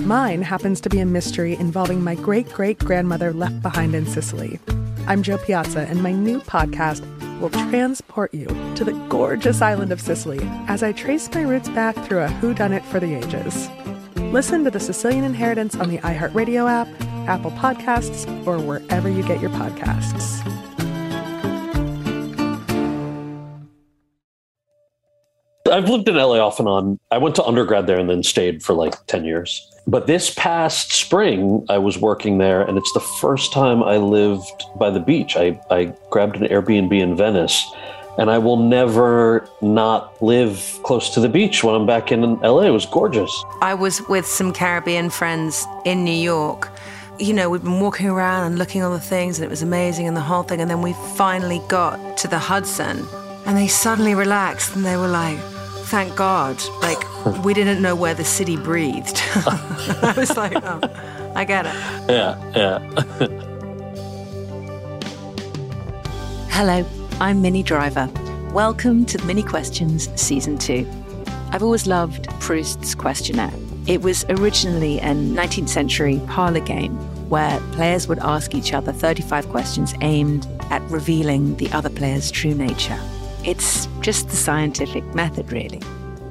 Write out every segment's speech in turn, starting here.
Mine happens to be a mystery involving my great great grandmother left behind in Sicily. I'm Jo Piazza, and my new podcast will transport you to the gorgeous island of Sicily as I trace my roots back through a whodunit for the ages. Listen to The Sicilian Inheritance on the iHeartRadio app, Apple Podcasts, or wherever you get your podcasts. I've lived in LA off and on. I went to undergrad there and then stayed for like 10 years. But this past spring, I was working there, and it's the first time I lived by the beach. I, I grabbed an Airbnb in Venice, and I will never not live close to the beach when I'm back in LA. It was gorgeous. I was with some Caribbean friends in New York. You know, we've been walking around and looking at all the things, and it was amazing, and the whole thing. And then we finally got to the Hudson, and they suddenly relaxed, and they were like, thank God. Like, we didn't know where the city breathed. I was like, oh, I get it. Yeah, yeah. Hello, I'm Minnie Driver. Welcome to Minnie Questions Season 2. I've always loved Proust's questionnaire. It was originally a 19th century parlor game where players would ask each other 35 questions aimed at revealing the other player's true nature. It's just the scientific method, really.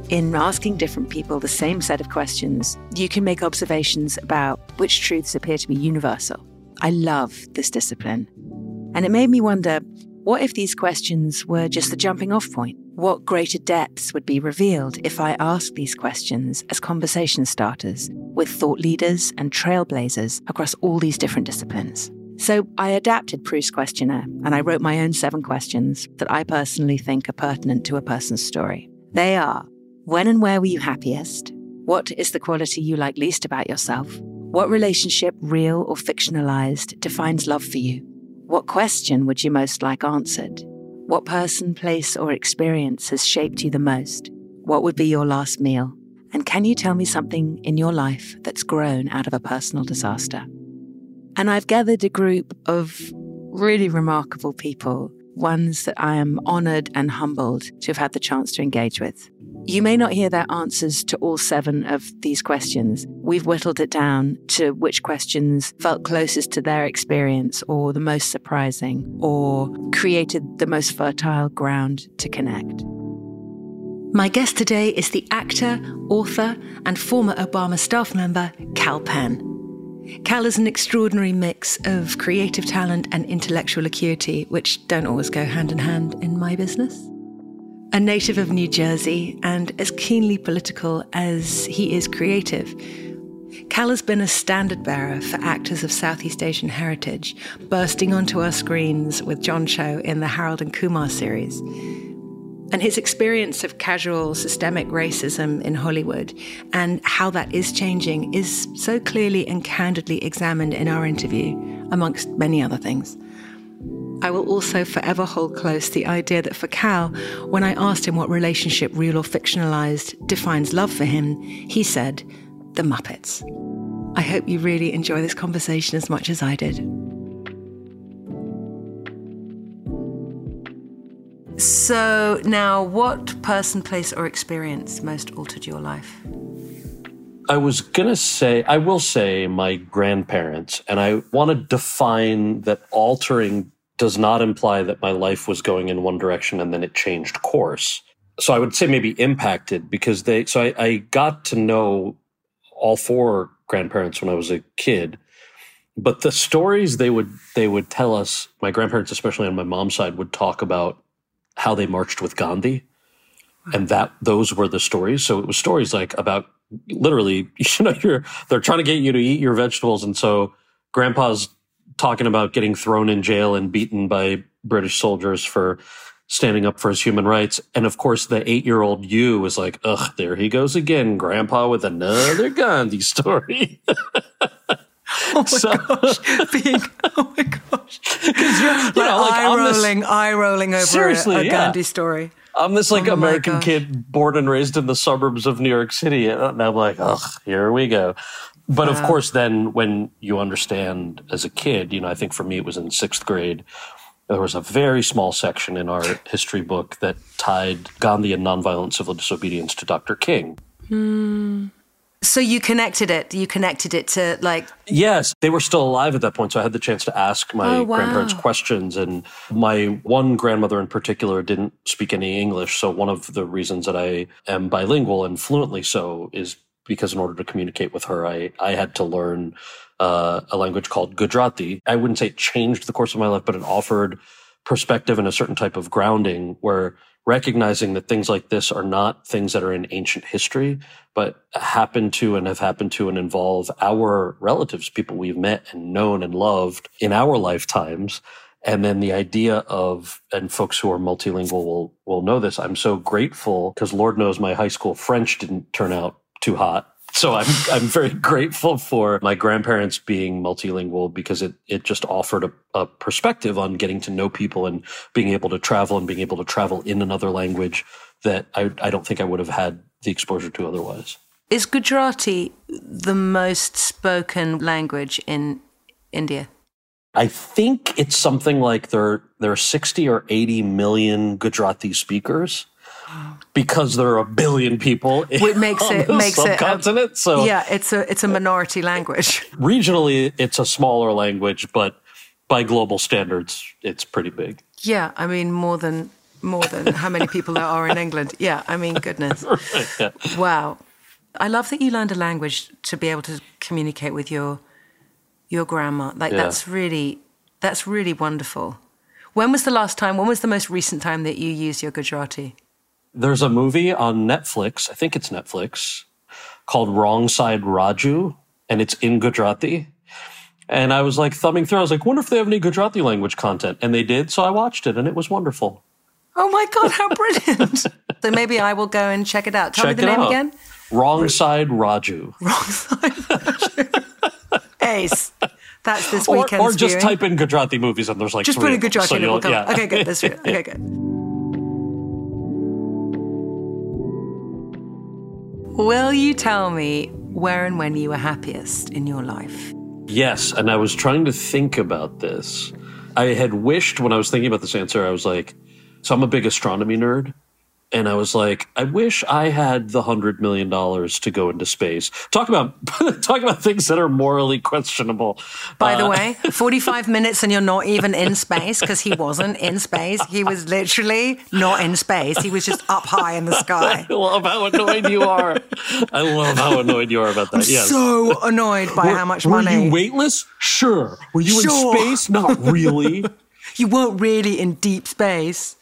In asking different people the same set of questions, you can make observations about which truths appear to be universal. I love this discipline. And it made me wonder what if these questions were just the jumping off point? What greater depths would be revealed if I asked these questions as conversation starters with thought leaders and trailblazers across all these different disciplines? So I adapted Proust's questionnaire and I wrote my own seven questions that I personally think are pertinent to a person's story. They are When and where were you happiest? What is the quality you like least about yourself? What relationship, real or fictionalized, defines love for you? What question would you most like answered? What person, place, or experience has shaped you the most? What would be your last meal? And can you tell me something in your life that's grown out of a personal disaster? And I've gathered a group of really remarkable people, ones that I am honored and humbled to have had the chance to engage with. You may not hear their answers to all seven of these questions. We've whittled it down to which questions felt closest to their experience or the most surprising or created the most fertile ground to connect. My guest today is the actor, author, and former Obama staff member, Kal Penn. Kal is an extraordinary mix of creative talent and intellectual acuity, which don't always go hand in hand in my business. A native of New Jersey and as keenly political as he is creative, Kal has been a standard bearer for actors of Southeast Asian heritage, bursting onto our screens with John Cho in the Harold and Kumar series and his experience of casual systemic racism in Hollywood and how that is changing is so clearly and candidly examined in our interview, amongst many other things. I will also forever hold close the idea that for Kal, when I asked him what relationship, real or fictionalized, defines love for him, he said, the Muppets. I hope you really enjoy this conversation as much as I did. So, now what person, place, or experience most altered your life? I was going to say, I will say my grandparents, and I want to define that altering does not imply that my life was going in one direction and then it changed course. So I would say maybe impacted because they, so I, I got to know all four grandparents when I was a kid. But the stories they would they would tell us, my grandparents, especially on my mom's side, would talk about how they marched with Gandhi. And that those were the stories. So it was stories like about literally, you know, you're they're trying to get you to eat your vegetables. And so grandpa's talking about getting thrown in jail and beaten by British soldiers for standing up for his human rights. And of course, the eight year old you was like, ugh, there he goes again, grandpa with another Gandhi story. Oh my so, gosh! Being oh my gosh! Because you know, like, eye rolling, this, eye rolling over seriously, a, a yeah. Gandhi story. I'm this like oh American kid born and raised in the suburbs of New York City, and I'm like, ugh, here we go. But of course, then when you understand as a kid, you know, I think for me it was in sixth grade. There was a very small section in our history book that tied Gandhi and nonviolent civil disobedience to Dr. King. Mm. So you connected it. You connected it to like. Yes, they were still alive at that point, so I had the chance to ask my oh, wow. grandparents questions. And my one grandmother in particular didn't speak any English, so one of the reasons that I am bilingual and fluently so is because in order to communicate with her, I I had to learn uh, a language called Gujarati. I wouldn't say it changed the course of my life, but it offered perspective and a certain type of grounding where recognizing that things like this are not things that are in ancient history, but happen to and have happened to and involve our relatives, people we've met and known and loved in our lifetimes. And then the idea of, and folks who are multilingual will, will know this. I'm so grateful because Lord knows my high school French didn't turn out too hot. So I'm I'm very grateful for my grandparents being multilingual because it it just offered a, a, perspective on getting to know people and being able to travel and being able to travel in another language that I I don't think I would have had the exposure to otherwise. Is Gujarati the most spoken language in India? I think it's something like there there are 60 or 80 million Gujarati speakers because there are a billion people it makes it makes subcontinent. it a, so yeah, it's a it's a minority language. Regionally, it's a smaller language, but by global standards, it's pretty big. Yeah, I mean more than more than how many people there are in England. Yeah, I mean goodness. right, yeah. Wow, I love that you learned a language to be able to communicate with your your grandma. Like yeah. that's really that's really wonderful. When was the last time? When was the most recent time that you used your Gujarati? There's a movie on Netflix, I think it's Netflix, called Wrong Side Raju, and it's in Gujarati. And I was like thumbing through. I was like, wonder if they have any Gujarati language content. And they did. So I watched it and it was wonderful. Oh my God, how brilliant. so maybe I will go and check it out. Tell check me the name out. again. Wrong Side Raju. Wrong Side Raju. Ace. That's this weekend. Or, or just type in Gujarati movies and there's like just put in Gujarati so and it will come. Yeah. Okay, good. That's good. Okay, good. Will you tell me where and when you were happiest in your life? Yes, and I was trying to think about this. I had wished when I was thinking about this answer, I was like, so I'm a big astronomy nerd and I was like, I wish I had the hundred million dollars to go into space. Talk about talk about things that are morally questionable. By uh, the way, forty five minutes and you're not even in space because he wasn't in space. He was literally not in space. He was just up high in the sky. I love how annoyed you are. I love how annoyed you are about that. I'm yes. so annoyed by were, how much money. Were you weightless? Sure. Were you sure. in space? Not really. you weren't really in deep space.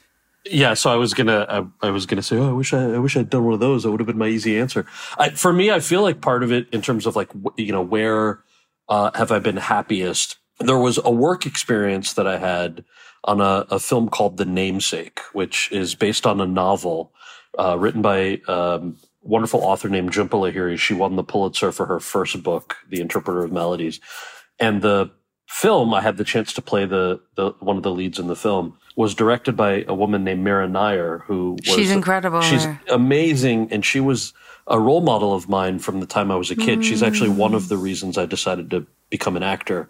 Yeah, so I was gonna, I, I, was gonna say, oh, I wish I, I wish I'd done one of those. That would have been my easy answer. I, for me, I feel like part of it, in terms of like, you know, where uh, have I been happiest? There was a work experience that I had on a, a film called The Namesake, which is based on a novel uh, written by um, wonderful author named Jhumpa Lahiri. She won the Pulitzer for her first book, The Interpreter of Maladies, and the film, I had the chance to play the, the one of the leads in the film, was directed by a woman named Mira Nair, who was, She's incredible. She's amazing, and she was a role model of mine from the time I was a kid. She's actually one of the Mm. reasons I decided to become an actor,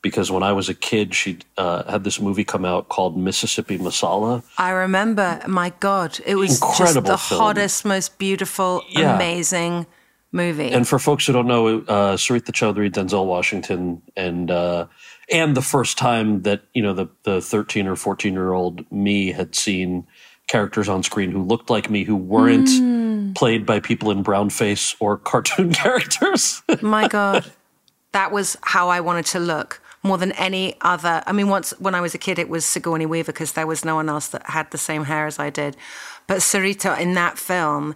because when I was a kid, she uh, had this movie come out called Mississippi Masala. I remember, my God, it was just the film. hottest, most beautiful, Yeah. amazing movie. And for folks who don't know, uh, Sarita Choudhury, Denzel Washington, and uh, and the first time that you know the the thirteen or fourteen year old me had seen characters on screen who looked like me, who weren't Mm. played by people in brown face or cartoon characters. My God, that was how I wanted to look more than any other. I mean, once when I was a kid, it was Sigourney Weaver because there was no one else that had the same hair as I did. But Sarita in that film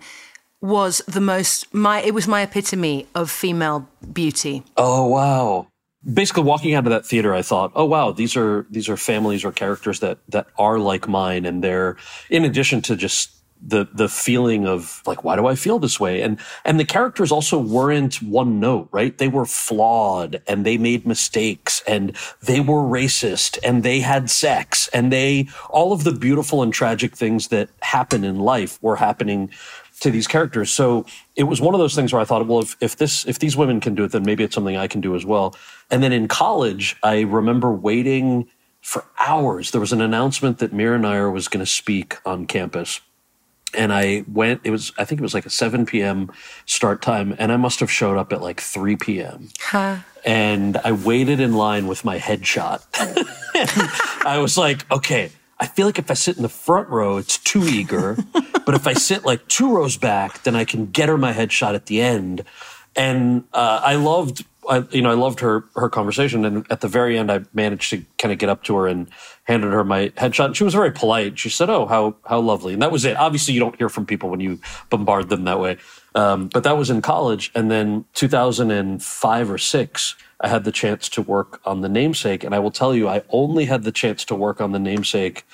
was the most my. It was my epitome of female beauty. Oh wow! Basically, walking out of that theater, I thought, "Oh wow, these are these are families or characters that that are like mine, and they're in addition to just the the feeling of like, why do I feel this way?" and and the characters also weren't one note, right? They were flawed, and they made mistakes, and they were racist, and they had sex, and they all of the beautiful and tragic things that happen in life were happening to these characters. So it was one of those things where I thought, well, if, if this if these women can do it, then maybe it's something I can do as well. And then in college, I remember waiting for hours. There was an announcement that Mira Nair was going to speak on campus. And I went, it was, I think it was like a 7 p.m. start time, and I must have showed up at like 3 p.m. Huh. And I waited in line with my headshot. I was like, okay, I feel like if I sit in the front row, it's too eager. but if I sit like two rows back, then I can get her my headshot at the end. And uh, I loved, I, you know, I loved her her conversation. And at the very end, I managed to kind of get up to her and handed her my headshot. And she was very polite. She said, "Oh, how how lovely," and that was it. Obviously, you don't hear from people when you bombard them that way. Um, but that was in college, and then 2005 or six. I had the chance to work on the namesake, and I will tell you, I only had the chance to work on the namesake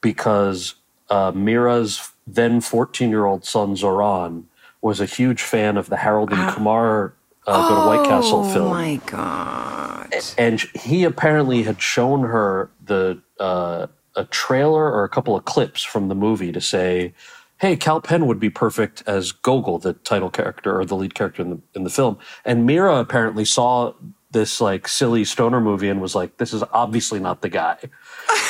because uh, Mira's then 14 year old son Zohran was a huge fan of the Harold and Kumar uh, Go to White Castle oh film. Oh my God. And he apparently had shown her the uh, a trailer or a couple of clips from the movie to say, "Hey, Kal Penn would be perfect as Gogol, the title character or the lead character in the in the film." And Mira apparently saw this like silly stoner movie and was like, "This is obviously not the guy."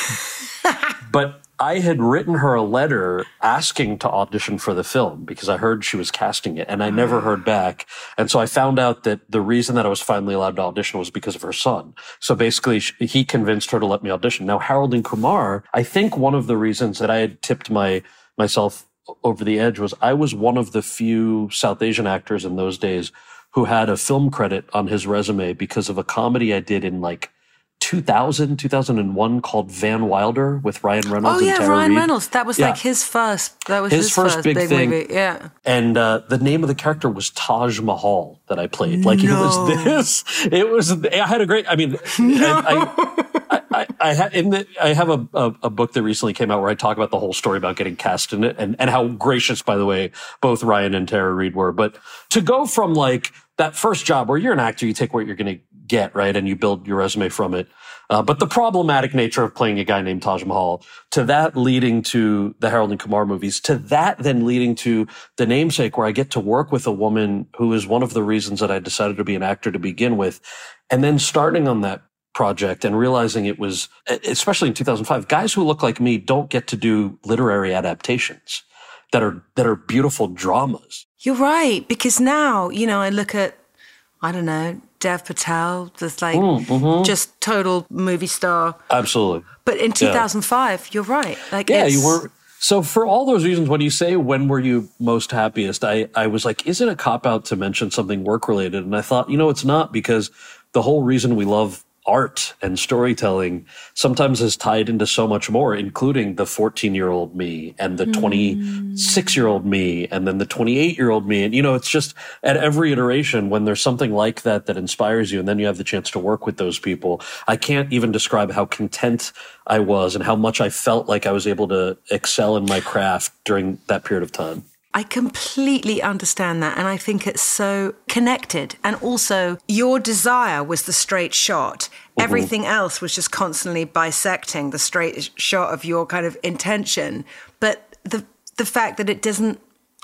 but I had written her a letter asking to audition for the film because I heard she was casting it and I never heard ah. back. And so I found out that the reason that I was finally allowed to audition was because of her son. So basically he convinced her to let me audition. Now, Harold and Kumar, I think one of the reasons that I had tipped my, myself over the edge was I was one of the few South Asian actors in those days who had a film credit on his resume because of a comedy I did in like 2000, 2001 called Van Wilder with Ryan Reynolds Oh and yeah, Tara Ryan Reid. Reynolds. That was Yeah. like his first. That was His his, first big thing. movie. Yeah. And uh, the name of the character was Taj Mahal that I played. Like it was this. It was. I had a great. I mean, I, I, I, I, in the, I have a, a, a book that recently came out where I talk about the whole story about getting cast in it and, and how gracious, by the way, both Ryan and Tara Reid were. But to go from like that first job where you're an actor, you take what you're going to get, right? And you build your resume from it. Uh, but the problematic nature of playing a guy named Taj Mahal to that leading to the Harold and Kumar movies, to that then leading to the namesake where I get to work with a woman who is one of the reasons that I decided to be an actor to begin with. And then starting on that project and realizing it was, especially in 2005, guys who look like me don't get to do literary adaptations that are, that are beautiful dramas. You're right because now you know I look at I don't know Dev Patel, this like Mm, mhm. just total movie star. Absolutely. But in Yeah. 2005, you're right. Like yeah, you were. So for all those reasons, when you say when were you most happiest, I, I was like, is it a cop out to mention something work related? And I thought, you know, it's not because the whole reason we love art and storytelling sometimes is tied into so much more, including the 14 year old me and the hmm. 26 year old me and then the 28 year old me. And, you know, it's just at every iteration when there's something like that that inspires you and then you have the chance to work with those people. I can't even describe how content I was and how much I felt like I was able to excel in my craft during that period of time. I completely understand that. And I think it's so connected. And also, your desire was the straight shot. Mm-hmm. everything else was just constantly bisecting the straight shot of your kind of intention. But the the fact that it doesn't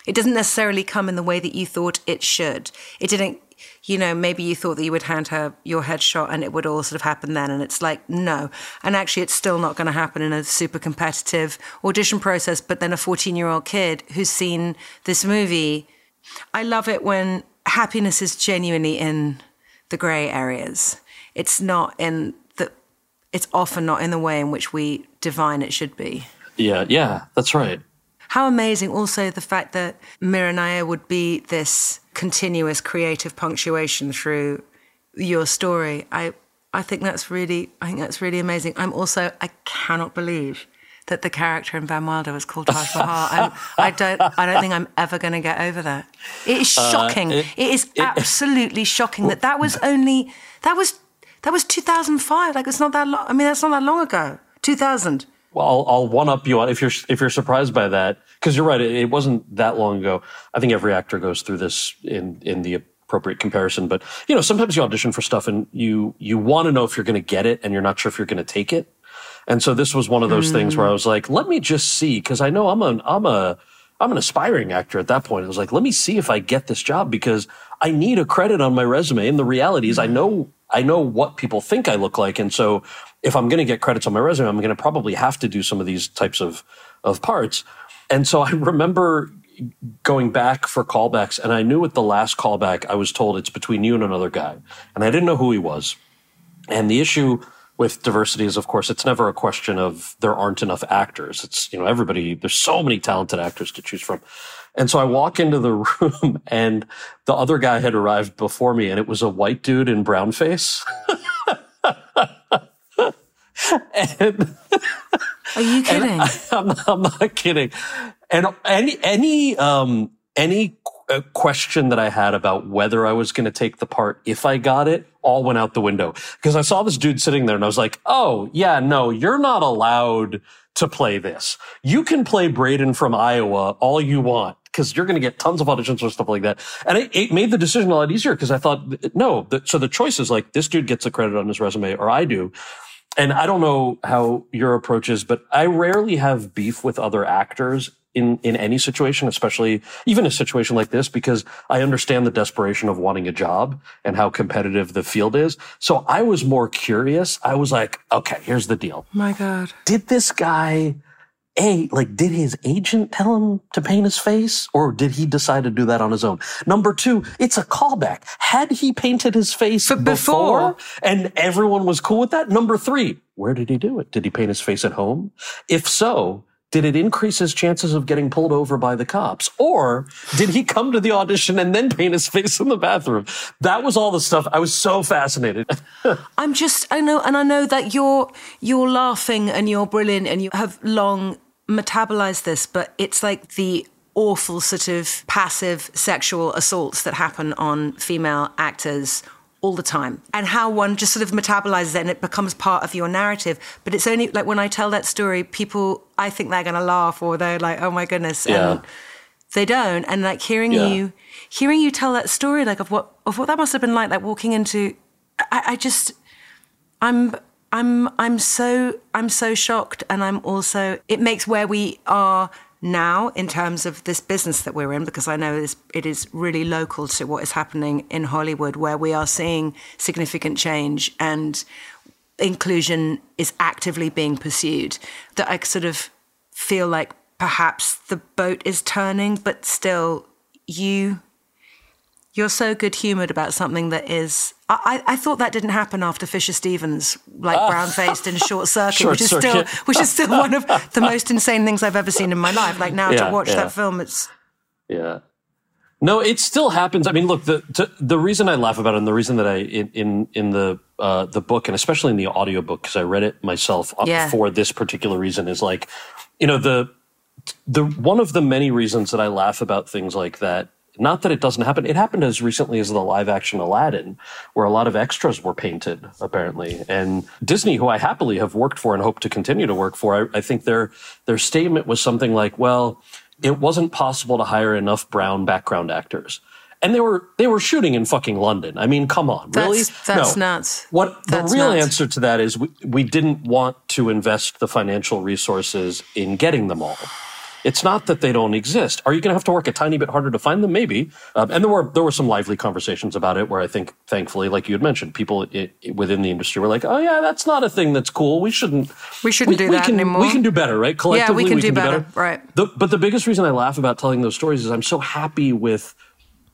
it doesn't necessarily come in the way that you thought it should. It didn't you know, maybe you thought that you would hand her your headshot and it would all sort of happen then. And it's like, no. And actually, it's still not going to happen in a super competitive audition process. But then a 14 year old kid who's seen this movie, I love it when happiness is genuinely in the grey areas. It's not in the, it's often not in the way in which we divine it should be. Yeah, yeah, that's right. How amazing also the fact that Mira Nair would be this continuous creative punctuation through your story. I I think that's really I think that's really amazing. I'm also I cannot believe that the character in Van Wilder was called Taj Mahal. I'm, I don't I don't think I'm ever going to get over that. It is uh, shocking. Uh, it, it is it, absolutely shocking that that was only that was that was 2005. Like it's not that long. I mean, that's not that long ago. 2000. Well, I'll, I'll one up you on if you're if you're surprised by that because you're right. It, it, wasn't that long ago. I think every actor goes through this in in the appropriate comparison. But you know, sometimes you audition for stuff and you you want to know if you're going to get it, and you're not sure if you're going to take it. And so this was one of those mm. things where I mm. was like, let me just see because I know I'm an I'm a I'm an aspiring actor at that point. I was like, let me see if I get this job because I need a credit on my resume. And the reality is, I know I know what people think I look like, and so if I'm going to get credits on my resume, I'm going to probably have to do some of these types of, of parts. And so I remember going back for callbacks and I knew at the last callback, I was told it's between you and another guy. And I didn't know who he was. And the issue with diversity is, of course, it's never a question of there aren't enough actors. It's, you know, everybody, there's so many talented actors to choose from. And so I walk into the room and the other guy had arrived before me and it was a white dude in brown face. and are you kidding? I, am I'm not kidding. And any any um any uh, question that I had about whether I was going to take the part if I got it all went out the window because I saw this dude sitting there and I was like, "Oh, yeah, no, you're not allowed to play this. You can play Braden from Iowa all you want." Because you're going to get tons of auditions or stuff like that. And it, it made the decision a lot easier because I thought, no, the, so the choice is like this dude gets a credit on his resume or I do and I don't know how your approach is, but I rarely have beef with other actors in, in any situation, especially even a situation like this, because I understand the desperation of wanting a job and how competitive the field is. So I was more curious. I was like, okay, here's the deal. My God. Did this guy a, like, did his agent tell him to paint his face or did he decide to do that on his own? Number two, it's a callback. Had he painted his face before, before and everyone was cool with that? Number three, where did he do it? Did he paint his face at home? If so, did it increase his chances of getting pulled over by the cops? Or did he come to the audition and then paint his face in the bathroom? That was all the stuff. I was so fascinated. I'm just, I know, and I know that you're, you're laughing and you're brilliant and you have long metabolized this, but it's like the awful sort of passive sexual assaults that happen on female actors all the time and how one just sort of metabolizes it and it becomes part of your narrative but it's only like when i tell that story people i think they're going to laugh or they're like oh my goodness yeah. and they don't and like hearing yeah. you hearing you tell that story like of what of what that must have been like like walking into i, I just i'm i'm i'm so i'm so shocked and i'm also it makes where we are now in terms of this business that we're in, because I know it is really local to what is happening in Hollywood, where we are seeing significant change and inclusion is actively being pursued. That I sort of feel like perhaps the boat is turning, but still, you you're so good humored about something that is. I, I thought that didn't happen after Fisher Stevens, like ah. brown faced in Short Circuit, short which is circuit. still which is still one of the most insane things I've ever seen in my life. Like now yeah, to watch yeah. that film, it's yeah. No, it still happens. I mean, look, the to, the reason I laugh about it, and the reason that I in in, in the uh, the book, and especially in the audiobook, because I read it myself yeah. for this particular reason, is like, you know, the the one of the many reasons that I laugh about things like that not that it doesn't happen. It happened as recently as the live action Aladdin, where a lot of extras were painted, apparently. And Disney, who I happily have worked for and hope to continue to work for, I, I think their their statement was something like, well, it wasn't possible to hire enough brown background actors. and they were they were shooting in fucking London. I mean, come on, That's- really? that's no. nuts. What That's the real nuts. answer to that is we, we didn't want to invest the financial resources in getting them all. It's not that they don't exist. Are you going to have to work a tiny bit harder to find them? Maybe. Um, and there were there were some lively conversations about it where I think, thankfully, like you had mentioned, people i i within the industry were like, "Oh yeah, that's not a thing that's cool. We shouldn't. We shouldn't do that can, anymore." We can do better, right? Yeah, Collectively, we can do better. Right. the, but the biggest reason I laugh about telling those stories is I'm so happy with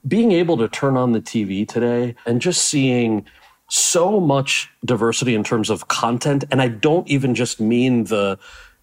being able to turn on the TV today and just seeing so much diversity in terms of content. And I don't even just mean the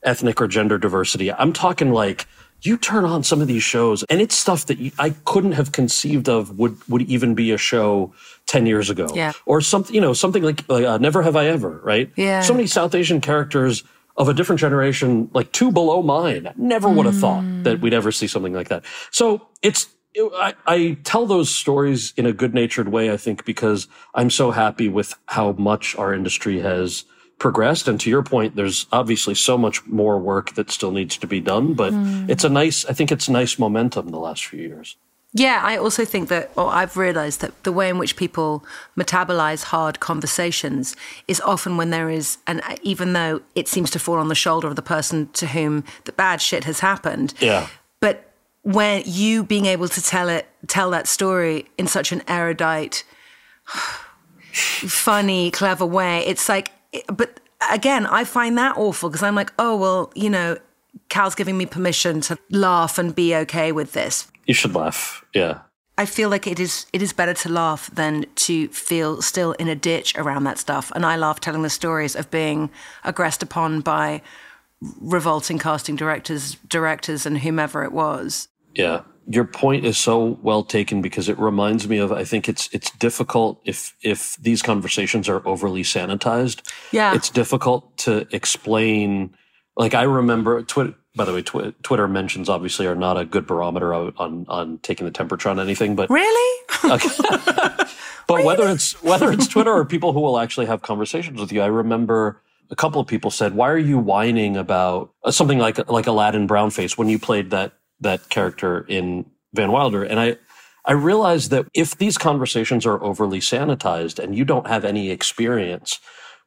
ethnic or gender diversity. I'm talking like you turn on some of these shows and it's stuff that you, I couldn't have conceived of would, would even be a show 10 years ago. Yeah. Or something, you know, something like, like uh, Never Have I Ever, right? Yeah. So many South Asian characters of a different generation, like two below mine. Never would have thought that we'd ever see something like that. So it's, I, I tell those stories in a good natured way, I think, because I'm so happy with how much our industry has progressed. And to your point, there's obviously so much more work that still needs to be done, but Mm. it's a nice, I think it's nice momentum the last few years. Yeah, I also think that, or I've realized that the way in which people metabolize hard conversations is often when there is, and even though it seems to fall on the shoulder of the person to whom the bad shit has happened, Yeah. but when you being able to tell it, tell that story in such an erudite, funny, clever way, it's like, but again, I find that awful because I'm like, oh, well, you know, Kal's giving me permission to laugh and be okay with this. You should laugh. Yeah. I feel like it is it is better to laugh than to feel still in a ditch around that stuff. And I laugh telling the stories of being aggressed upon by revolting casting directors, directors, and whomever it was. Yeah. Your point is so well taken because it reminds me of I think it's it's difficult if if these conversations are overly sanitized. Yeah. It's difficult to explain like I remember Twitter by the way twi- Twitter mentions obviously are not a good barometer on on, taking the temperature on anything but Really? but whether it's whether it's Twitter or people who will actually have conversations with you, I remember a couple of people said, "Why are you whining about uh, something like like Aladdin Brownface when you played that that character in Van Wilder?" And I I realized that if these conversations are overly sanitized and you don't have any experience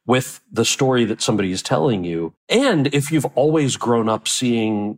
with the story that somebody is telling you, and if you've always grown up seeing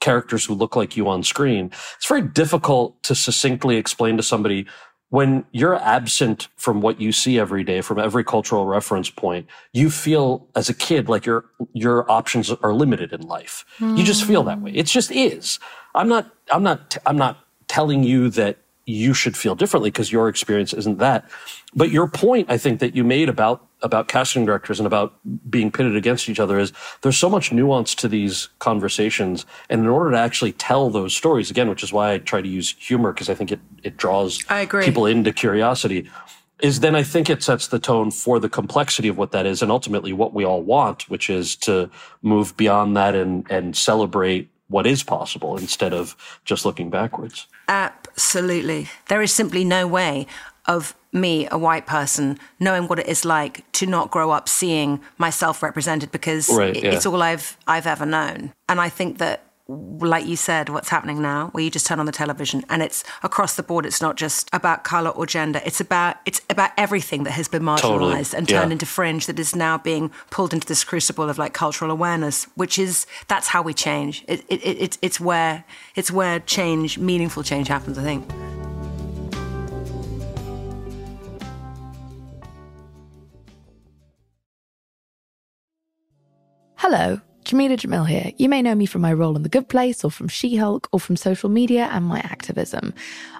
characters who look like you on screen, it's very difficult to succinctly explain to somebody when you're absent from what you see every day, from every cultural reference point, you feel as a kid like your your options are limited in life. You just feel that way. It just is. I'm not. I'm not. I'm not telling you that you should feel differently because your experience isn't that. But your point, I think, that you made about about casting directors and about being pitted against each other is there's so much nuance to these conversations. And in order to actually tell those stories, again, which is why I try to use humor because I think it, it draws people into curiosity, is then I think it sets the tone for the complexity of what that is and ultimately what we all want, which is to move beyond that and, and celebrate what is possible instead of just looking backwards. Absolutely. There is simply no way of me, a white person, knowing what it is like to not grow up seeing myself represented because Right, yeah. it's all I've I've ever known. And I think that like you said, what's happening now, where you just turn on the television and it's across the board. It's not just about color or gender. It's about it's about everything that has been marginalized Totally, and turned yeah. into fringe that is now being pulled into this crucible of like cultural awareness, which is that's how we change. It, it, it, it's it's where it's where change, meaningful change happens. I think. Hello, Jamila Jamil here. You may know me from my role in The Good Place or from She Hulk or from social media and my activism.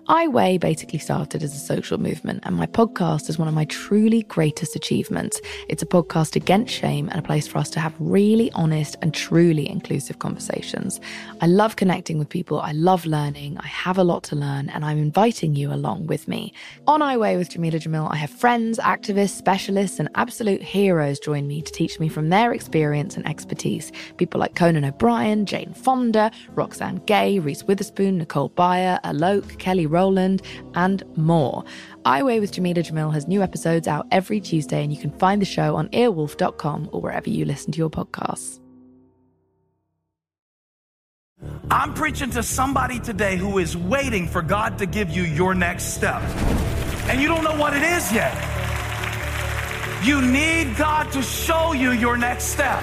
I Weigh basically started as a social movement, and my podcast is one of my truly greatest achievements. It's a podcast against shame and a place for us to have really honest and truly inclusive conversations. I love connecting with people, I love learning, I have a lot to learn, and I'm inviting you along with me. On I Weigh with Jamila Jamil, I have friends, activists, specialists, and absolute heroes join me to teach me from their experience and expertise. People like Conan O'Brien, Jane Fonda, Roxane Gay, Reese Witherspoon, Nicole Byer, Alok, Kelly Rowland, and more. I Weigh with Jamila Jamil has new episodes out every Tuesday, and you can find the show on earwolf.com or wherever you listen to your podcasts. I'm preaching to somebody today who is waiting for God to give you your next step. And you don't know what it is yet. You need God to show you your next step.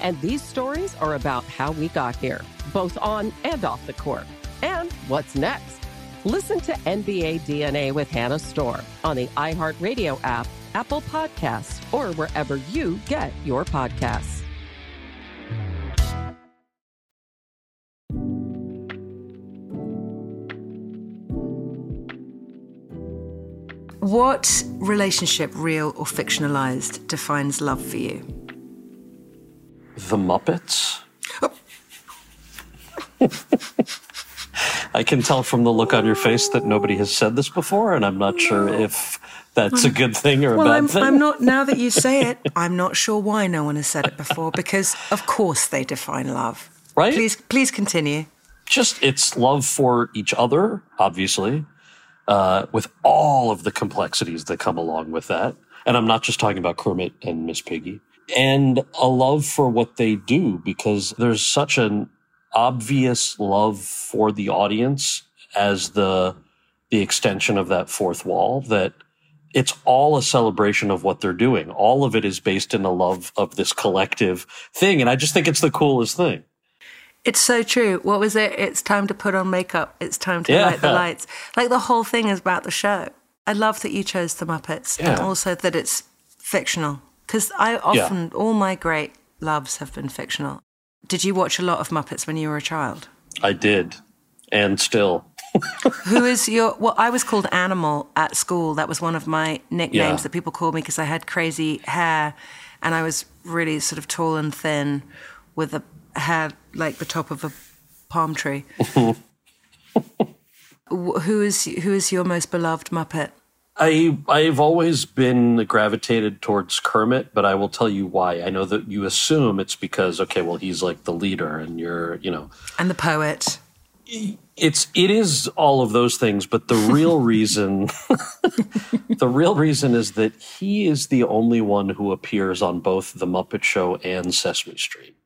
And these stories are about how we got here, both on and off the court. And what's next? Listen to NBA DNA with Hannah Storm on the iHeartRadio app, Apple Podcasts, or wherever you get your podcasts. What relationship, real or fictionalized, defines love for you? The Muppets? I can tell from the look on your face that nobody has said this before, and I'm not sure if that's a good thing or a well, bad I'm, thing. I'm not. Now that you say it, I'm not sure why no one has said it before. Because of course they define love. Right? Please, please continue. Just it's love for each other, obviously, uh, with all of the complexities that come along with that. And I'm not just talking about Kermit and Miss Piggy and a love for what they do because there's such an obvious love for the audience as the the extension of that fourth wall that it's all a celebration of what they're doing. All of it is based in a love of this collective thing. And I just think it's the coolest thing. It's so true. What was it? It's time to put on makeup. It's time to Yeah. light the lights. Like the whole thing is about the show. I love that you chose the Muppets and also that it's fictional. Because I often, all my great loves have been fictional. Did you watch a lot of Muppets when you were a child? I did. And still. Who is your? Well, I was called Animal at school. That was one of my nicknames Yeah. that people called me because I had crazy hair, and I was really sort of tall and thin, with a hair like the top of a palm tree. Who is who is your most beloved Muppet? I I've always been gravitated towards Kermit, but I will tell you why. I know that you assume it's because okay, well he's like the leader and you're, you know, And the poet. It's it is all of those things, but the real reason the real reason is that he is the only one who appears on both The Muppet Show and Sesame Street.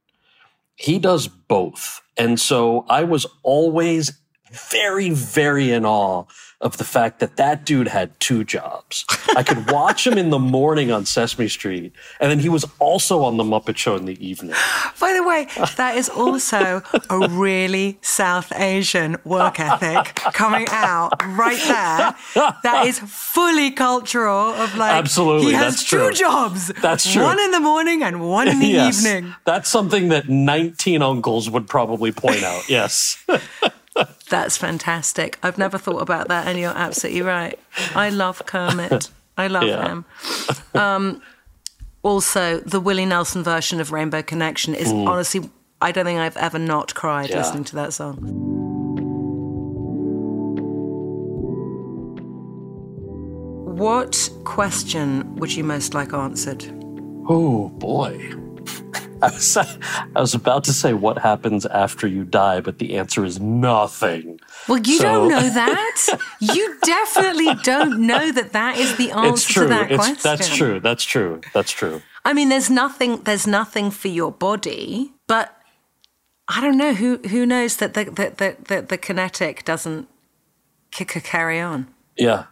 He does both. And so I was always very, very in awe of the fact that that dude had two jobs. I could watch him in the morning on Sesame Street, and then he was also on The Muppet Show in the evening. By the way, that is also a really South Asian work ethic coming out right there. That is fully cultural of like Absolutely, he has that's two true. jobs. That's true. One in the morning and one in the Yes. evening. That's something that 19 uncles would probably point out. Yes. That's fantastic. I've never thought about that, and you're absolutely right. I love Kermit. I love Yeah. him. Um, also, the Willie Nelson version of Rainbow Connection is Mm. honestly, I don't think I've ever not cried Yeah. listening to that song. What question would you most like answered? Oh boy. I was, I was about to say what happens after you die, but the answer is nothing. Well, you So- don't know that. you definitely don't know that that is the answer to that It's, question. that's true. That's true. That's true. I mean, there's nothing. There's nothing for your body, but I don't know who who knows that the the the, the, the kinetic doesn't c- c- carry on. Yeah.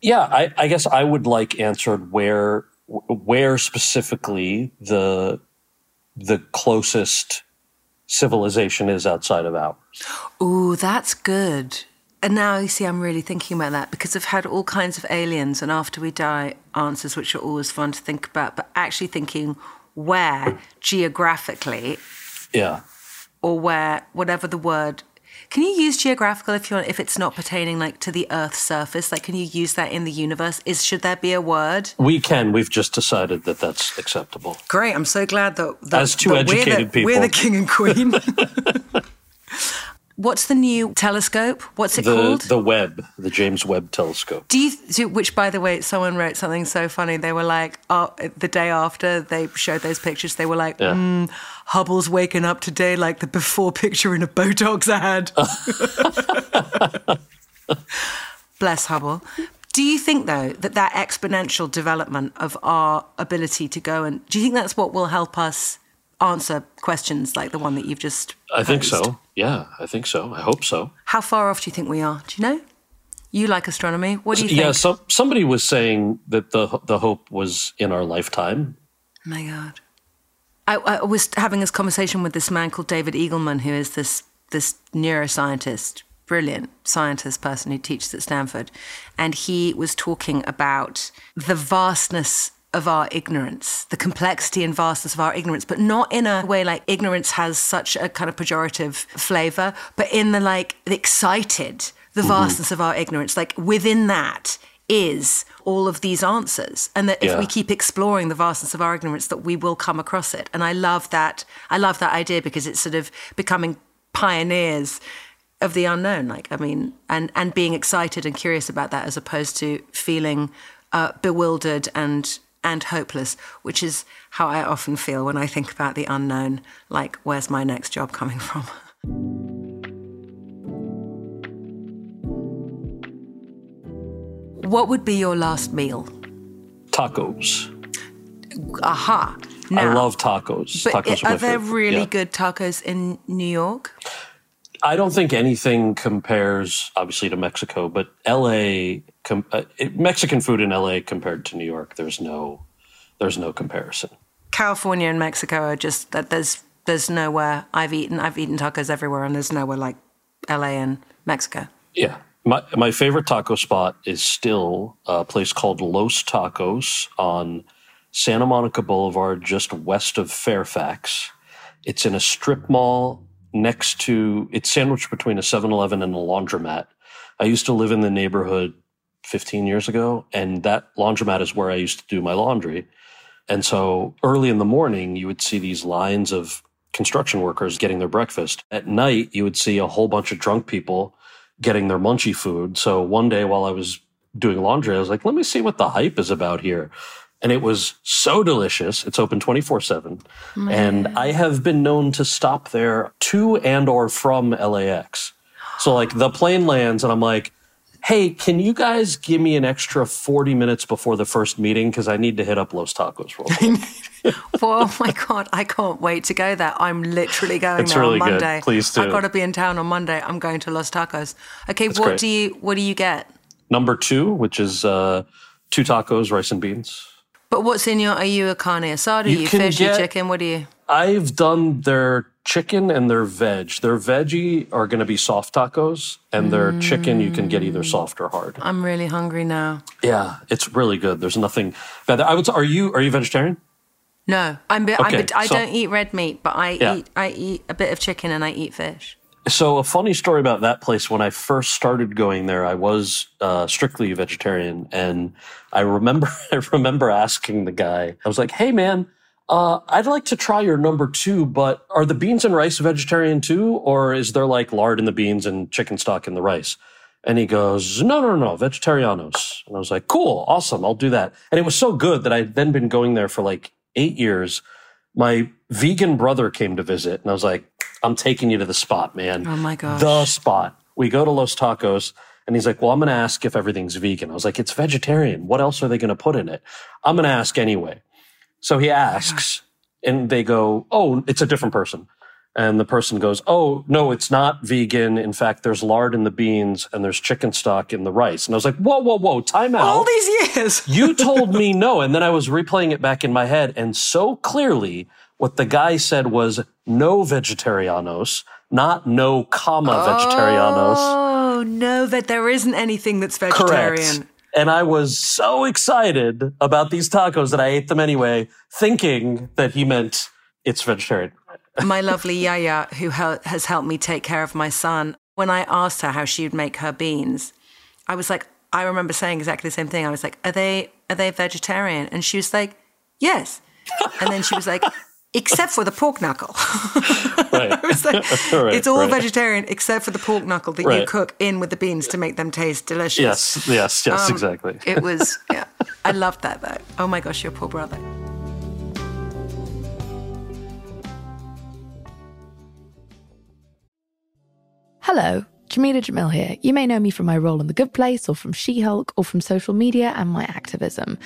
Yeah. I, I guess I would like answered where where specifically the the closest civilization is outside of ours. Ooh, that's good. And now you see, I'm really thinking about that because I've had all kinds of aliens and after we die answers, which are always fun to think about, but actually thinking where geographically Yeah. or where whatever the word can you use geographical if you want if it's not pertaining like to the earth's surface like can you use that in the universe is should there be a word We can. We've just decided that that's acceptable. great i'm so glad that, that As two that we're the- educated people. we're the king and queen what's the new telescope what's it the called the Webb, the James Webb Telescope. do you, do, which, by the way, someone wrote something so funny. They were like, oh, the day after they showed those pictures, they were like, Yeah. mm, Hubble's waking up today like the before picture in a Botox ad. Bless Hubble. Do you think, though, that that exponential development of our ability to go and do you think that's what will help us answer questions like the one that you've just? I think so. Yeah, I think so. I hope so. How far off do you think we are? Do you know? You like astronomy. What do you think? Yeah, some, somebody was saying that the the hope was in our lifetime. Oh my God. I, I was having this conversation with this man called David Eagleman, who is this this neuroscientist, brilliant scientist person who teaches at Stanford, and he was talking about the vastness of our ignorance, the complexity and vastness of our ignorance, but not in a way like ignorance has such a kind of pejorative flavor, but in the like the excited, the Mhm. vastness of our ignorance. Like within that is all of these answers, and that if Yeah. we keep exploring the vastness of our ignorance, that we will come across it. And I love that. I love that idea because it's sort of becoming pioneers of the unknown. Like I mean, and and being excited and curious about that, as opposed to feeling uh, bewildered and and hopeless, which is how I often feel when I think about the unknown. Like, where's my next job coming from? What would be your last meal? Tacos. Aha. I love tacos. But tacos are, are there favorite. really Yeah. good tacos in New York? I don't think anything compares, obviously, to Mexico, but LA, com- uh, it- Mexican food in LA compared to New York, there's no, there's no comparison. California and Mexico are just that there's there's nowhere I've eaten I've eaten tacos everywhere and there's nowhere like LA and Mexico. Yeah. My, my favorite taco spot is still a place called Los Tacos on Santa Monica Boulevard, just west of Fairfax. It's in a strip mall next to, it's sandwiched between a 7 Eleven and a laundromat. I used to live in the neighborhood 15 years ago, and that laundromat is where I used to do my laundry. And so early in the morning, you would see these lines of construction workers getting their breakfast. At night, you would see a whole bunch of drunk people getting their munchy food. So one day while I was doing laundry, I was like, let me see what the hype is about here. And it was so delicious. It's open 24 seven. And I have been known to stop there to and or from LAX So like the plane lands and I'm like, hey, can you guys give me an extra 40 minutes before the first meeting? Because I need to hit up Los Tacos real quick. oh my god, I can't wait to go there. I'm literally going It's there really on good. Monday. Please do. I've got to be in town on Monday. I'm going to Los Tacos. Okay, That's what great. do you what do you get? Number two, which is uh, two tacos, rice and beans. But what's in your? Are you a carne asada? Are You you, fish? You get- chicken? What do you? I've done their chicken and their veg. Their veggie are going to be soft tacos, and their chicken you can get either soft or hard. I'm really hungry now. Yeah, it's really good. There's nothing bad. I would. Are you are you vegetarian? No, I'm. I'm Okay, bit, I so- don't eat red meat, but I Yeah. eat. I eat a bit of chicken and I eat fish. So a funny story about that place. When I first started going there, I was uh, strictly vegetarian, and I remember I remember asking the guy. I was like, "Hey, man." Uh, I'd like to try your number two, but are the beans and rice vegetarian too, or is there like lard in the beans and chicken stock in the rice? And he goes, no, no, no, vegetarianos. And I was like, cool, awesome, I'll do that. And it was so good that I'd then been going there for like eight years. My vegan brother came to visit, and I was like, I'm taking you to the spot, man. Oh my gosh. The spot. We go to Los Tacos, and he's like, well, I'm going to ask if everything's vegan. I was like, it's vegetarian. What else are they going to put in it? I'm going to ask anyway. So he asks, and they go, Oh, it's a different person. And the person goes, Oh, no, it's not vegan. In fact, there's lard in the beans and there's chicken stock in the rice. And I was like, Whoa, whoa, whoa, time out. All these years. you told me no. And then I was replaying it back in my head. And so clearly, what the guy said was no vegetarianos, not no comma vegetarianos. Oh no, that there isn't anything that's vegetarian. Correct. And I was so excited about these tacos that I ate them anyway, thinking that he meant it's vegetarian. my lovely Yaya, who has helped me take care of my son, when I asked her how she would make her beans, I was like, I remember saying exactly the same thing. I was like, "Are they are they vegetarian?" And she was like, "Yes." And then she was like, "Except for the pork knuckle." Right. I like, Right, it's all right. vegetarian except for the pork knuckle that you cook in with the beans to make them taste delicious. Yes, yes, yes, Um, exactly. It was, yeah. I loved that though. Oh my gosh, your poor brother. Hello, Jamila Jamil here. You may know me from my role in The Good Place or from She Hulk or from social media and my activism.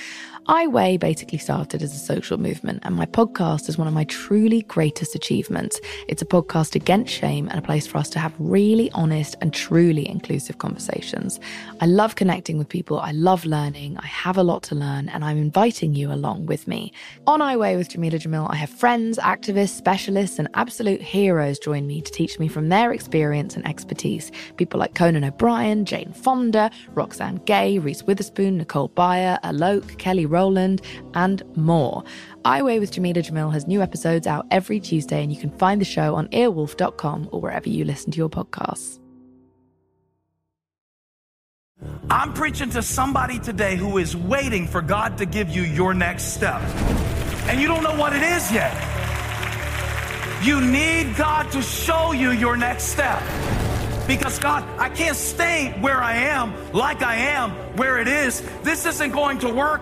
I Weigh basically started as a social movement, and my podcast is one of my truly greatest achievements. It's a podcast against shame and a place for us to have really honest and truly inclusive conversations. I love connecting with people, I love learning, I have a lot to learn, and I'm inviting you along with me. On I Weigh with Jamila Jamil, I have friends, activists, specialists, and absolute heroes join me to teach me from their experience and expertise. People like Conan O'Brien, Jane Fonda, Roxane Gay, Reese Witherspoon, Nicole Byer, Alok, Kelly Rowland, and more. I Weigh with Jamila Jamil has new episodes out every Tuesday, and you can find the show on earwolf.com or wherever you listen to your podcasts. I'm preaching to somebody today who is waiting for God to give you your next step. And you don't know what it is yet. You need God to show you your next step. Because God, I can't stay where I am, like I am, where it is. This isn't going to work.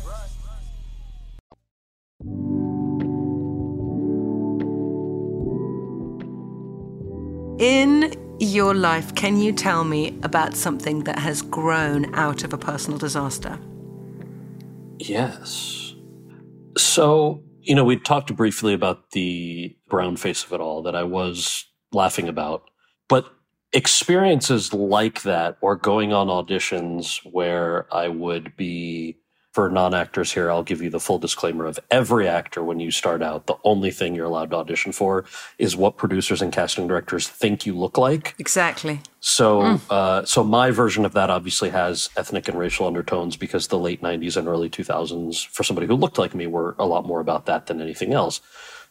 In your life, can you tell me about something that has grown out of a personal disaster? Yes. So, you know, we talked briefly about the brown face of it all that I was laughing about, but experiences like that or going on auditions where I would be for non-actors here, I'll give you the full disclaimer of every actor when you start out, the only thing you're allowed to audition for is what producers and casting directors think you look like. Exactly. So, mm. uh, so my version of that obviously has ethnic and racial undertones because the late '90s and early 2000s, for somebody who looked like me, were a lot more about that than anything else.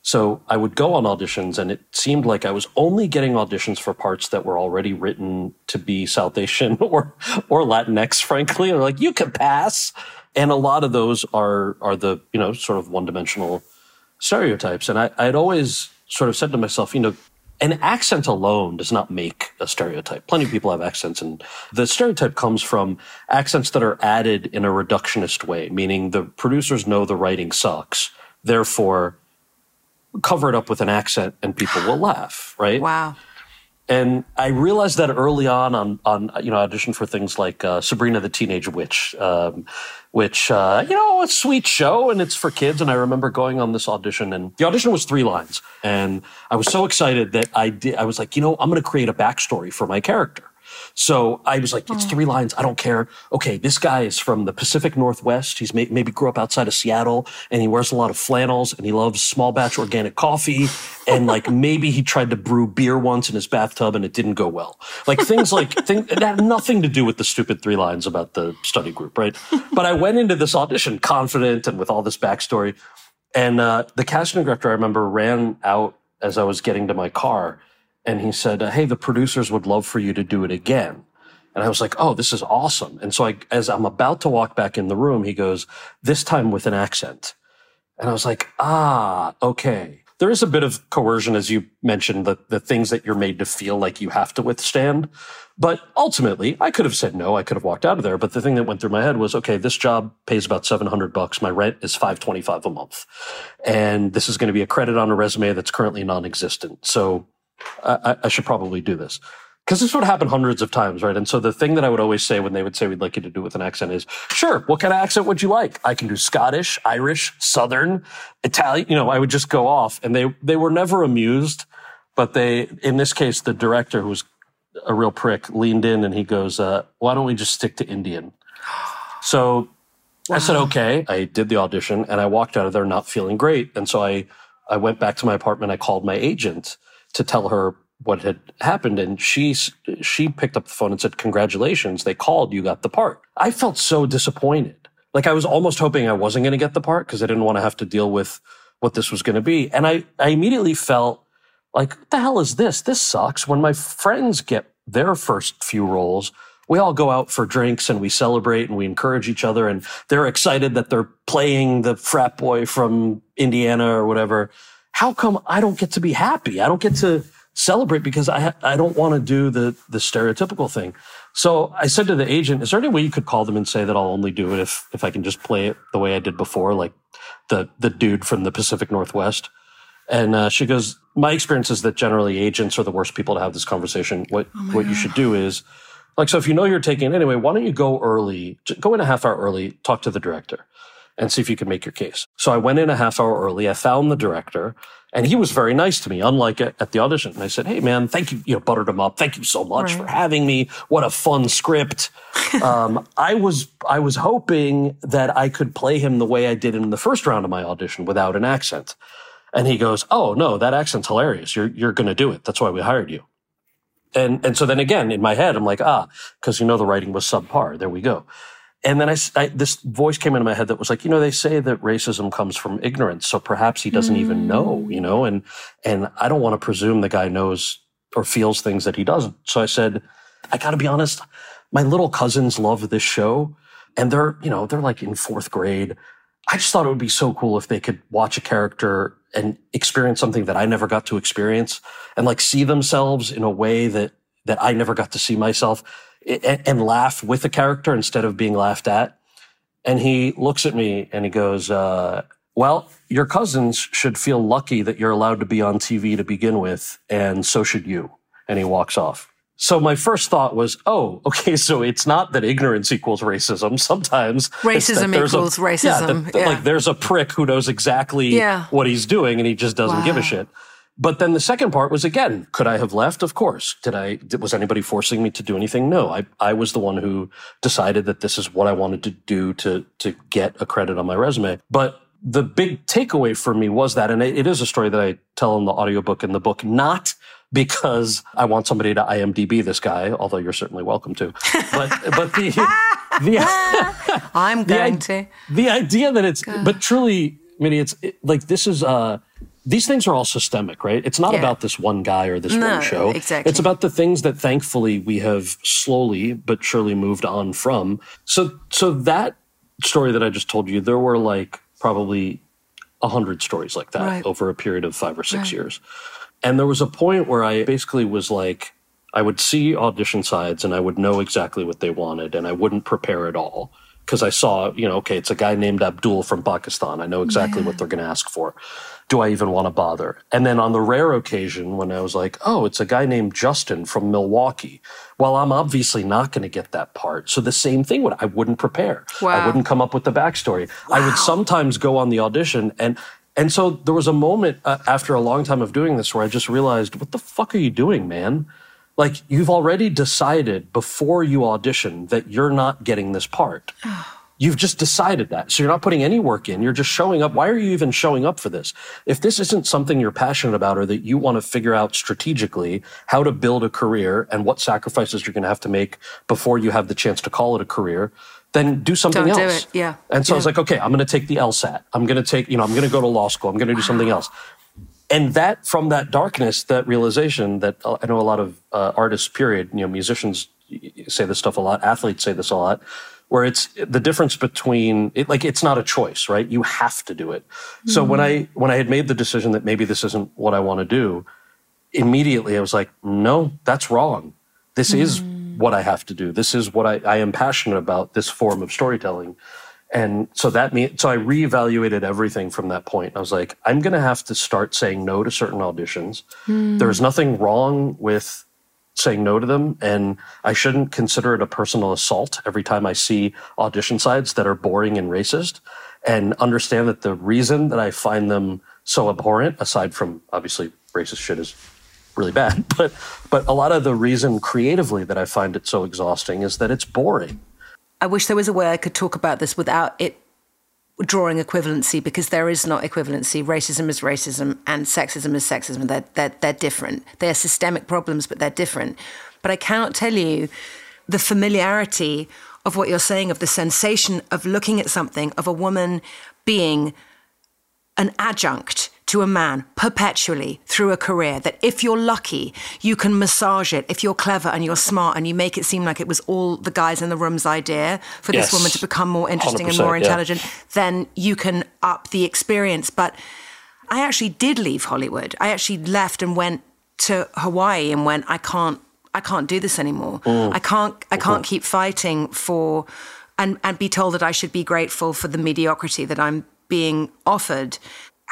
So I would go on auditions, and it seemed like I was only getting auditions for parts that were already written to be South Asian or or Latinx. Frankly, or like you could pass and a lot of those are are the you know sort of one dimensional stereotypes. And I had always sort of said to myself, you know, an accent alone does not make a stereotype. Plenty of people have accents, and the stereotype comes from accents that are added in a reductionist way, meaning the producers know the writing sucks, therefore cover it up with an accent and people will laugh, right? Wow. And I realized that early on, on, on you know, audition for things like uh, Sabrina the Teenage Witch, um, which uh, you know, a sweet show, and it's for kids. And I remember going on this audition, and the audition was three lines, and I was so excited that I did. I was like, you know, I'm going to create a backstory for my character. So I was like, it's three lines. I don't care. Okay, this guy is from the Pacific Northwest. He's may- maybe grew up outside of Seattle and he wears a lot of flannels and he loves small batch organic coffee. And like maybe he tried to brew beer once in his bathtub and it didn't go well. Like things like things that had nothing to do with the stupid three lines about the study group, right? But I went into this audition confident and with all this backstory. And uh, the casting director, I remember, ran out as I was getting to my car and he said, "Hey, the producers would love for you to do it again." And I was like, "Oh, this is awesome!" And so, I, as I'm about to walk back in the room, he goes, "This time with an accent," and I was like, "Ah, okay." There is a bit of coercion, as you mentioned, the the things that you're made to feel like you have to withstand. But ultimately, I could have said no. I could have walked out of there. But the thing that went through my head was, okay, this job pays about 700 bucks. My rent is 525 a month. And this is going to be a credit on a resume that's currently non-existent. So I, I should probably do this because this would happen hundreds of times, right? And so the thing that I would always say when they would say we'd like you to do with an accent is, sure, what kind of accent would you like? I can do Scottish, Irish, Southern, Italian. You know, I would just go off, and they they were never amused, but they, in this case, the director who was a real prick leaned in and he goes, uh, "Why don't we just stick to Indian?" So wow. I said, "Okay." I did the audition, and I walked out of there not feeling great, and so I I went back to my apartment. I called my agent to tell her what had happened and she she picked up the phone and said congratulations they called you got the part. I felt so disappointed. Like i was almost hoping i wasn't going to get the part because i didn't want to have to deal with what this was going to be and i i immediately felt like what the hell is this? This sucks. When my friends get their first few roles we all go out for drinks and we celebrate and we encourage each other and they're excited that they're playing the frat boy from indiana or whatever how come I don't get to be happy? I don't get to celebrate because I I don't want to do the the stereotypical thing. So I said to the agent, "Is there any way you could call them and say that I'll only do it if if I can just play it the way I did before, like the the dude from the Pacific Northwest?" And uh, she goes, "My experience is that generally agents are the worst people to have this conversation. What Oh what you should do is." Like, so if you know you're taking it anyway, why don't you go early, go in a half hour early, talk to the director and see if you can make your case. So I went in a half hour early. I found the director and he was very nice to me, unlike at, the audition. And I said, Hey man, thank you. You know, buttered him up. Thank you so much for having me. What a fun script. um, I was, I was hoping that I could play him the way I did in the first round of my audition without an accent. And he goes, Oh no, that accent's hilarious. You're, you're going to do it. That's why we hired you. And, and so then again, in my head, I'm like, ah, because you know the writing was subpar. There we go. And then I, I- this voice came into my head that was like, you know, they say that racism comes from ignorance, so perhaps he doesn't even know, mm. you know, and and I don't want to presume the guy knows or feels things that he doesn't. So I said, I got to be honest, my little cousins love this show, and they're you know they're like in fourth grade. I just thought it would be so cool if they could watch a character and experience something that I never got to experience, and like see themselves in a way that that I never got to see myself and, and laugh with the character instead of being laughed at. And he looks at me and he goes, uh, well, your cousins should feel lucky that you're allowed to be on TV to begin with, and so should you. And he walks off. So my first thought was, oh, okay, so it's not that ignorance equals racism. Sometimes Racism there's a- equals yeah, racism, that- yeah. Like there's a prick who knows exactly Yeah. what he's doing and he just doesn't give a shit. But then the second part was again, could I have left? Of course. Did I, did- was anybody forcing me to do anything? No, I, I was the one who decided that this is what I wanted to do to, to get a credit on my resume. But the big takeaway for me was that, and it, is a story that I tell in the audiobook and the book, not because I want somebody to IMDb this guy, although you're certainly welcome to. But, but the, the, I'm the going i- to. the idea that it's but truly Minnie, it's it, like this is uh these things are all systemic right it's not Yeah. about this one guy or this No, one show exactly. it's about the things that thankfully we have slowly but surely moved on from so so that story that i just told you there were like probably a hundred stories like that Right. over a period of five or six Right. years and there was a point where I basically was like, I would see audition sides and I would know exactly what they wanted and I wouldn't prepare at all. Because I saw, you know, okay, it's a guy named Abdul from Pakistan. I know exactly what they're going to ask for. Do I even want to bother? And then on the rare occasion when I was like, oh, it's a guy named Justin from Milwaukee. Well, I'm obviously not going to get that part. So the same thing would I wouldn't prepare. Wow. I wouldn't come up with the backstory. I would sometimes go on the audition and and so there was a moment uh, after a long time of doing this where I just realized, what the fuck are you doing, man? Like you've already decided before you audition that you're not getting this part. Oh. You've just decided that. So you're not putting any work in. You're just showing up. Why are you even showing up for this? If this isn't something you're passionate about or that you want to figure out strategically how to build a career and what sacrifices you're going to have to make before you have the chance to call it a career, then do something Don't do else. it, yeah. And so I was like, okay, I'm going to take the LSAT. I'm going to take, you know, I'm going to go to law school. I'm going to do something else. And that, from that darkness, that realization that uh, I know a lot of uh, artists, period, you know, musicians say this stuff a lot, athletes say this a lot, where it's the difference between it, like it's not a choice, right? You have to do it. So when I when I had made the decision that maybe this isn't what I want to do, immediately I was like, no, that's wrong. This is what I have to do. This is what I, I am passionate about, this form of storytelling. And so that means, so I reevaluated everything from that point. I was like, I'm going to have to start saying no to certain auditions. Hmm. There's nothing wrong with saying no to them. And I shouldn't consider it a personal assault every time I see audition sides that are boring and racist and understand that the reason that I find them so abhorrent, aside from obviously racist shit is really bad, but, but a lot of the reason creatively that I find it so exhausting is that it's boring. I wish there was a way I could talk about this without it drawing equivalency because there is not equivalency. Racism is racism and sexism is sexism. They're, they're, they're different. They're systemic problems, but they're different. But I cannot tell you the familiarity of what you're saying, of the sensation of looking at something, of a woman being an adjunct to a man perpetually through a career that if you're lucky, you can massage it. If you're clever and you're smart and you make it seem like it was all the guys in the room's idea for Yes. this woman to become more interesting and 100%, more yeah. intelligent, then you can up the experience. But I actually did leave Hollywood. I actually left and went to Hawaii and went, I can't, I can't do this anymore. Mm. I can't, I can't keep fighting for, and and be told that I should be grateful for the mediocrity that I'm being offered.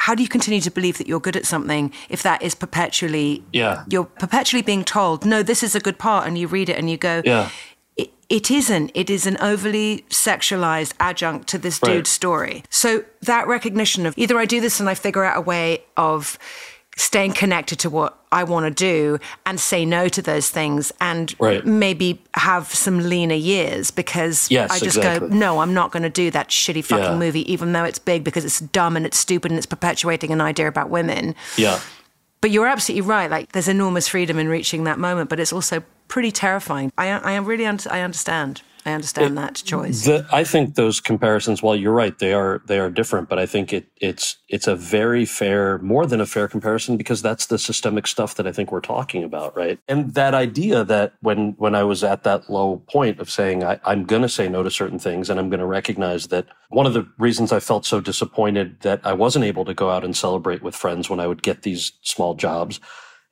How do you continue to believe that you're good at something if that is perpetually, Yeah. you're perpetually being told, no, this is a good part, and you read it and you go, Yeah. it, it isn't. It is an overly sexualized adjunct to this Right. dude's story. So that recognition of either I do this and I figure out a way of staying connected to what I want to do and say no to those things and Right. maybe have some leaner years because Yes, I just exactly. go, no, I'm not going to do that shitty fucking Yeah. movie, even though it's big because it's dumb and it's stupid and it's perpetuating an idea about women. Yeah. But you're absolutely right. Like, there's enormous freedom in reaching that moment, but it's also pretty terrifying. I, I am really, un- I understand. I understand that choice. The, I think those comparisons, while you're right, they are they are different, but I think it it's it's a very fair, more than a fair comparison because that's the systemic stuff that I think we're talking about, right? And that idea that when when I was at that low point of saying I, I'm going to say no to certain things, and I'm going to recognize that one of the reasons I felt so disappointed that I wasn't able to go out and celebrate with friends when I would get these small jobs,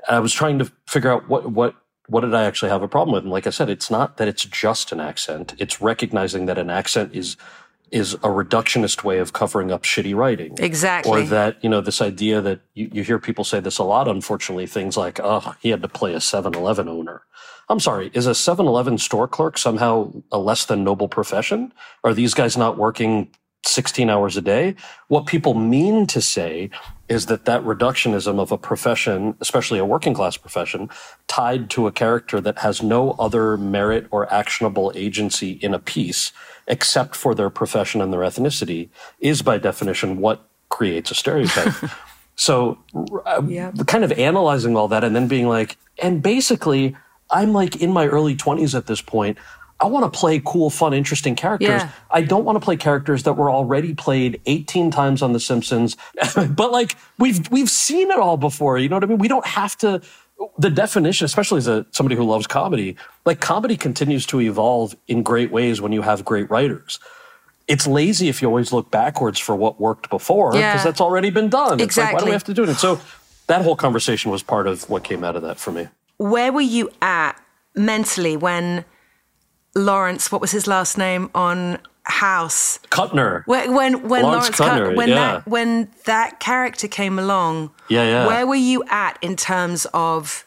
I was trying to figure out what what what did I actually have a problem with? And like I said, it's not that it's just an accent. It's recognizing that an accent is is a reductionist way of covering up shitty writing. Exactly. Or that, you know, this idea that you, you hear people say this a lot, unfortunately, things like, oh, he had to play a 7 Eleven owner. I'm sorry, is a 7 Eleven store clerk somehow a less than noble profession? Are these guys not working 16 hours a day? What people mean to say is that that reductionism of a profession, especially a working class profession, tied to a character that has no other merit or actionable agency in a piece except for their profession and their ethnicity, is by definition what creates a stereotype. so, uh, kind of analyzing all that and then being like, and basically, I'm like in my early 20s at this point. I want to play cool, fun, interesting characters. Yeah. I don't want to play characters that were already played 18 times on The Simpsons. but like we've we've seen it all before. You know what I mean? We don't have to. The definition, especially as a somebody who loves comedy, like comedy continues to evolve in great ways when you have great writers. It's lazy if you always look backwards for what worked before because Yeah. that's already been done. It's like why do we have to do it? And so that whole conversation was part of what came out of that for me. Where were you at mentally when Lawrence, what was his last name on House? Kutner. When when, when Lawrence Lawrence, Cut- Kutner, when yeah. that when that character came along, Yeah, yeah. where were you at in terms of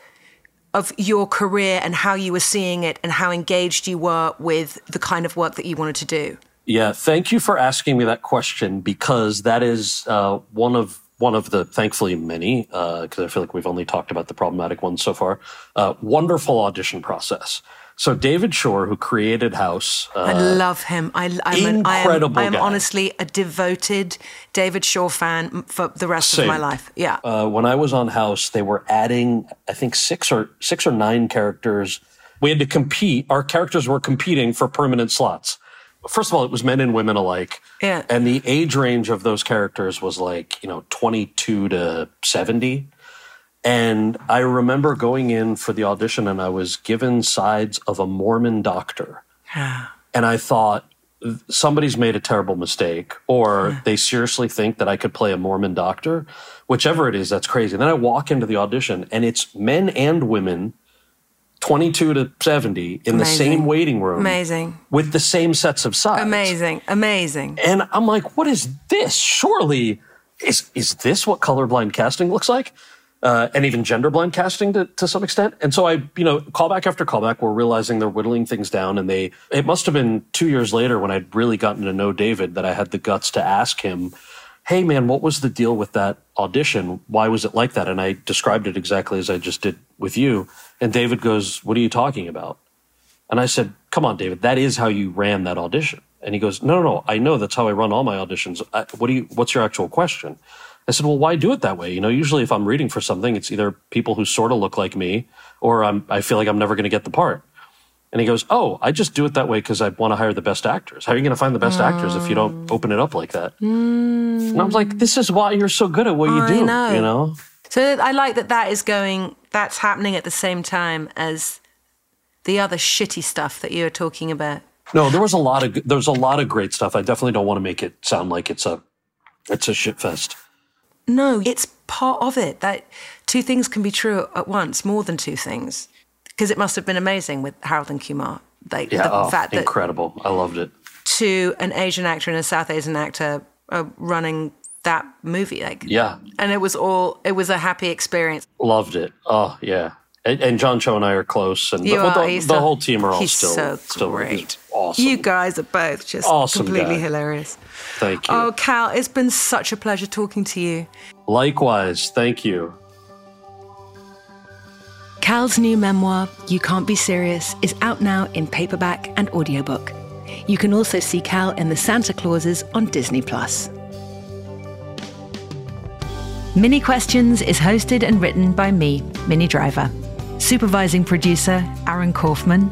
of your career and how you were seeing it and how engaged you were with the kind of work that you wanted to do? Yeah, thank you for asking me that question because that is uh, one of one of the thankfully many because I feel like we've only talked about the problematic ones so far. Uh, wonderful audition process. So David Shore, who created House, uh, I love him. I, I'm, an, I am, incredible I am honestly a devoted David Shore fan for the rest Same. of my life. Yeah. uh, when I was on House, they were adding, I think six or six or nine characters. We had to compete. Our characters were competing for permanent slots. First of all, it was men and women alike. Yeah. And the age range of those characters was like, you know, 22 to 70. And I remember going in for the audition and I was given sides of a Mormon doctor. And I thought, somebody's made a terrible mistake, or they seriously think that I could play a Mormon doctor. Whichever it is, that's crazy. And then I walk into the audition and it's men and women, 22 to 70, in the same waiting room Amazing. with the same sets of sides. Amazing. Amazing. And I'm like, what is this? Surely, is is this what colorblind casting looks like? Uh, and even gender blind casting to, to some extent. And so I, you know, callback after callback, we're realizing they're whittling things down. And they, it must have been two years later when I'd really gotten to know David that I had the guts to ask him, Hey man, what was the deal with that audition? Why was it like that? And I described it exactly as I just did with you. And David goes, What are you talking about? And I said, Come on, David, that is how you ran that audition. And he goes, No, no, no, I know that's how I run all my auditions. I, what do you, what's your actual question? I said, Well, why do it that way? You know, usually if I'm reading for something, it's either people who sort of look like me or I'm, I feel like I'm never going to get the part. And he goes, Oh, I just do it that way because I want to hire the best actors. How are you going to find the best actors if you don't mm. open it up like that? Mm. And I was like, This is why you're so good at what you I do. know. You know? So I like that that is going, that's happening at the same time as the other shitty stuff that you were talking about. No, there was a lot of there's a lot of great stuff. I definitely don't want to make it sound like it's a it's a shit fest. No, it's part of it. That two things can be true at once, more than two things. Because it must have been amazing with Harold and Kumar. Like Yeah, the oh, fact that incredible. I loved it. to an Asian actor and a South Asian actor uh, running that movie, like Yeah, and it was all it was a happy experience. loved it. Oh yeah, and, and John Cho and I are close, and You the, are, the, the so- whole team are all he's still so still great. awesome. You guys are both just Awesome completely guy. hilarious. Thank you. Oh, Kal, it's been such a pleasure talking to you. Likewise, thank you. Kal's new memoir, You Can't Be Serious, is out now in paperback and audiobook. You can also see Kal in The Santa Clauses on Disney Plus. Minnie Questions is hosted and written by me, Minnie Driver. Supervising producer, Aaron Kaufman.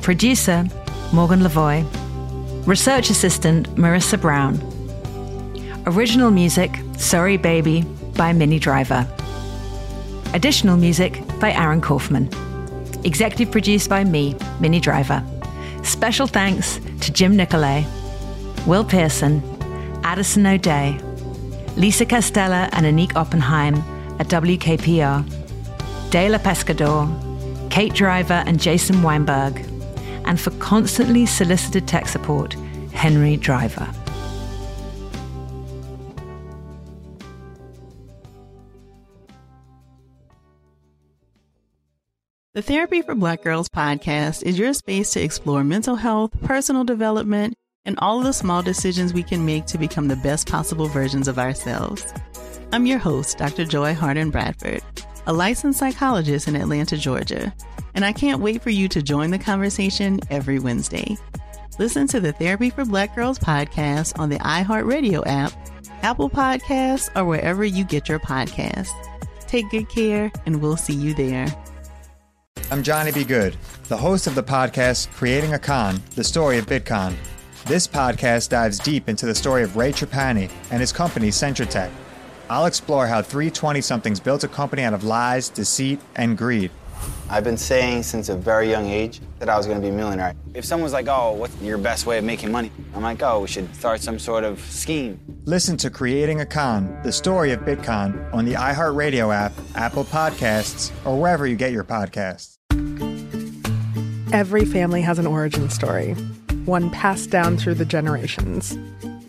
Producer, Morgan Lavoy. Research assistant, Marissa Brown. Original music, Sorry Baby, by Minnie Driver. Additional music by Aaron Kaufman. Executive produced by me, Minnie Driver. Special thanks to Jim Nicolay, Will Pearson, Addison O'Day, Lisa Castella and Anik Oppenheim at WKPR, Dela Pescador, Kate Driver and Jason Weinberg, and for constantly solicited tech support, Henry Driver. The Therapy for Black Girls podcast is your space to explore mental health, personal development, and all of the small decisions we can make to become the best possible versions of ourselves. I'm your host, Dr. Joy Harden Bradford, a licensed psychologist in Atlanta, Georgia, and I can't wait for you to join the conversation every Wednesday. Listen to the Therapy for Black Girls podcast on the iHeartRadio app, Apple Podcasts, or wherever you get your podcasts. Take good care, and we'll see you there. I'm Johnny B. Good, the host of the podcast Creating a Con, the story of Bitcon. This podcast dives deep into the story of Ray Trapani and his company Centra Tech. I'll explore how three 20 somethings built a company out of lies, deceit, and greed. I've been saying since a very young age that I was going to be a millionaire. If someone's like, oh, what's your best way of making money? I'm like, oh, we should start some sort of scheme. Listen to Creating a Con, the story of Bitcon on the iHeartRadio app, Apple Podcasts, or wherever you get your podcasts. Every family has an origin story, one passed down through the generations.